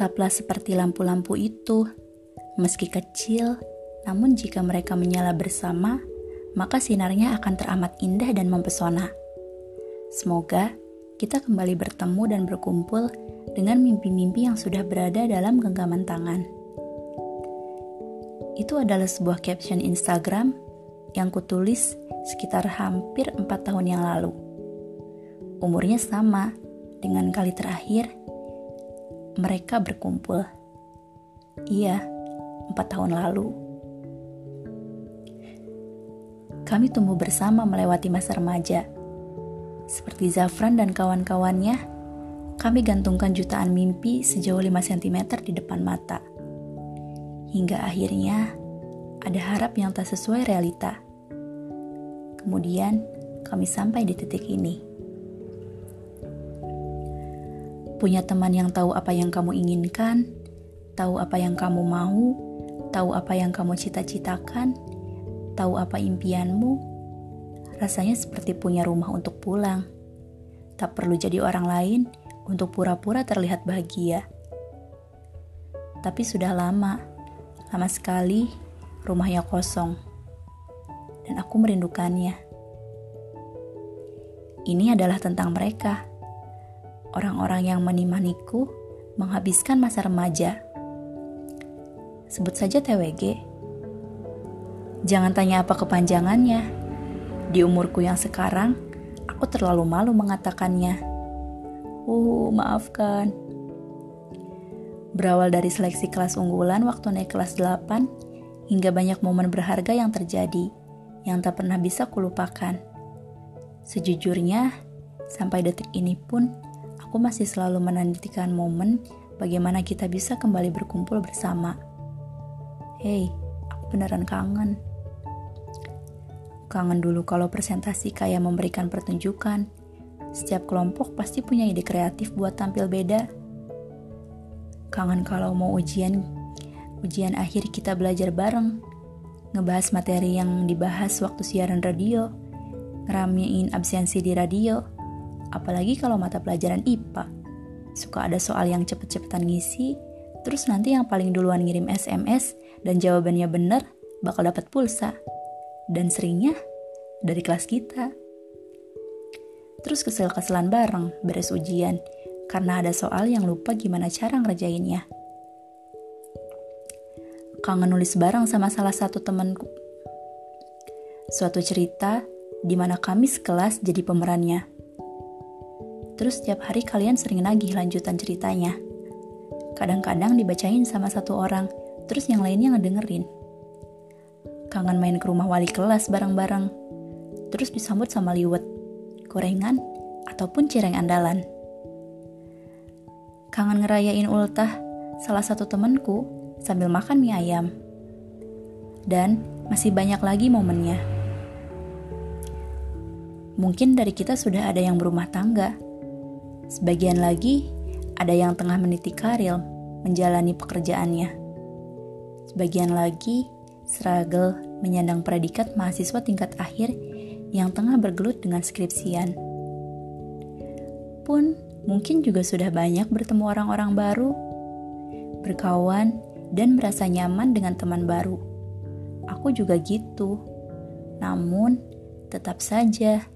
Tetaplah seperti lampu-lampu itu, meski kecil, namun jika mereka menyala bersama, maka sinarnya akan teramat indah dan mempesona. Semoga kita kembali bertemu dan berkumpul dengan mimpi-mimpi yang sudah berada dalam genggaman tangan. Itu adalah sebuah caption Instagram yang kutulis sekitar hampir empat tahun yang lalu. Umurnya sama dengan kali terakhir mereka berkumpul. Iya, empat tahun lalu. Kami tumbuh bersama melewati masa remaja. Seperti Zafran dan kawan-kawannya, kami gantungkan jutaan mimpi sejauh 5 cm di depan mata. Hingga akhirnya, ada harap yang tak sesuai realita. Kemudian, kami sampai di titik ini. Punya teman yang tahu apa yang kamu inginkan, tahu apa yang kamu mau, tahu apa yang kamu cita-citakan, tahu apa impianmu, rasanya seperti punya rumah untuk pulang. Tak perlu jadi orang lain untuk pura-pura terlihat bahagia. Tapi sudah lama, lama sekali rumahnya kosong. Dan aku merindukannya. Ini adalah tentang mereka orang-orang yang menimaniku menghabiskan masa remaja. Sebut saja TWG. Jangan tanya apa kepanjangannya. Di umurku yang sekarang, aku terlalu malu mengatakannya. Uh, maafkan. Berawal dari seleksi kelas unggulan waktu naik kelas 8, hingga banyak momen berharga yang terjadi, yang tak pernah bisa kulupakan. Sejujurnya, sampai detik ini pun, aku masih selalu menantikan momen bagaimana kita bisa kembali berkumpul bersama. Hei, aku beneran kangen. Kangen dulu kalau presentasi kayak memberikan pertunjukan. Setiap kelompok pasti punya ide kreatif buat tampil beda. Kangen kalau mau ujian, ujian akhir kita belajar bareng. Ngebahas materi yang dibahas waktu siaran radio. Ngeramein absensi di radio apalagi kalau mata pelajaran IPA. Suka ada soal yang cepet-cepetan ngisi, terus nanti yang paling duluan ngirim SMS dan jawabannya bener bakal dapat pulsa. Dan seringnya dari kelas kita. Terus kesel-keselan bareng beres ujian karena ada soal yang lupa gimana cara ngerjainnya. Kangen nulis bareng sama salah satu temanku. Suatu cerita di mana kami sekelas jadi pemerannya. Terus setiap hari kalian sering nagih lanjutan ceritanya. Kadang-kadang dibacain sama satu orang, terus yang lainnya ngedengerin. Kangen main ke rumah wali kelas bareng-bareng. Terus disambut sama liwet, gorengan, ataupun cireng andalan. Kangen ngerayain ultah salah satu temenku sambil makan mie ayam. Dan masih banyak lagi momennya. Mungkin dari kita sudah ada yang berumah tangga, Sebagian lagi ada yang tengah meniti karir menjalani pekerjaannya. Sebagian lagi struggle menyandang predikat mahasiswa tingkat akhir yang tengah bergelut dengan skripsian. Pun mungkin juga sudah banyak bertemu orang-orang baru, berkawan, dan merasa nyaman dengan teman baru. Aku juga gitu. Namun, tetap saja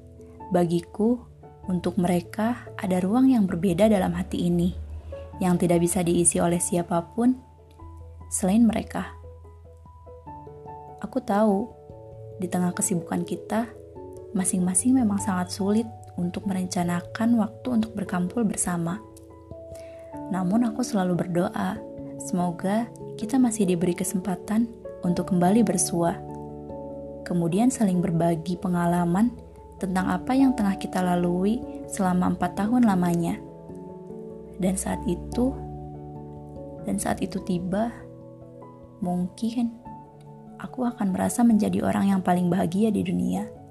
bagiku untuk mereka, ada ruang yang berbeda dalam hati ini, yang tidak bisa diisi oleh siapa pun selain mereka. Aku tahu, di tengah kesibukan kita, masing-masing memang sangat sulit untuk merencanakan waktu untuk berkumpul bersama. Namun, aku selalu berdoa, semoga kita masih diberi kesempatan untuk kembali bersua, kemudian saling berbagi pengalaman tentang apa yang tengah kita lalui selama empat tahun lamanya. Dan saat itu, dan saat itu tiba, mungkin aku akan merasa menjadi orang yang paling bahagia di dunia.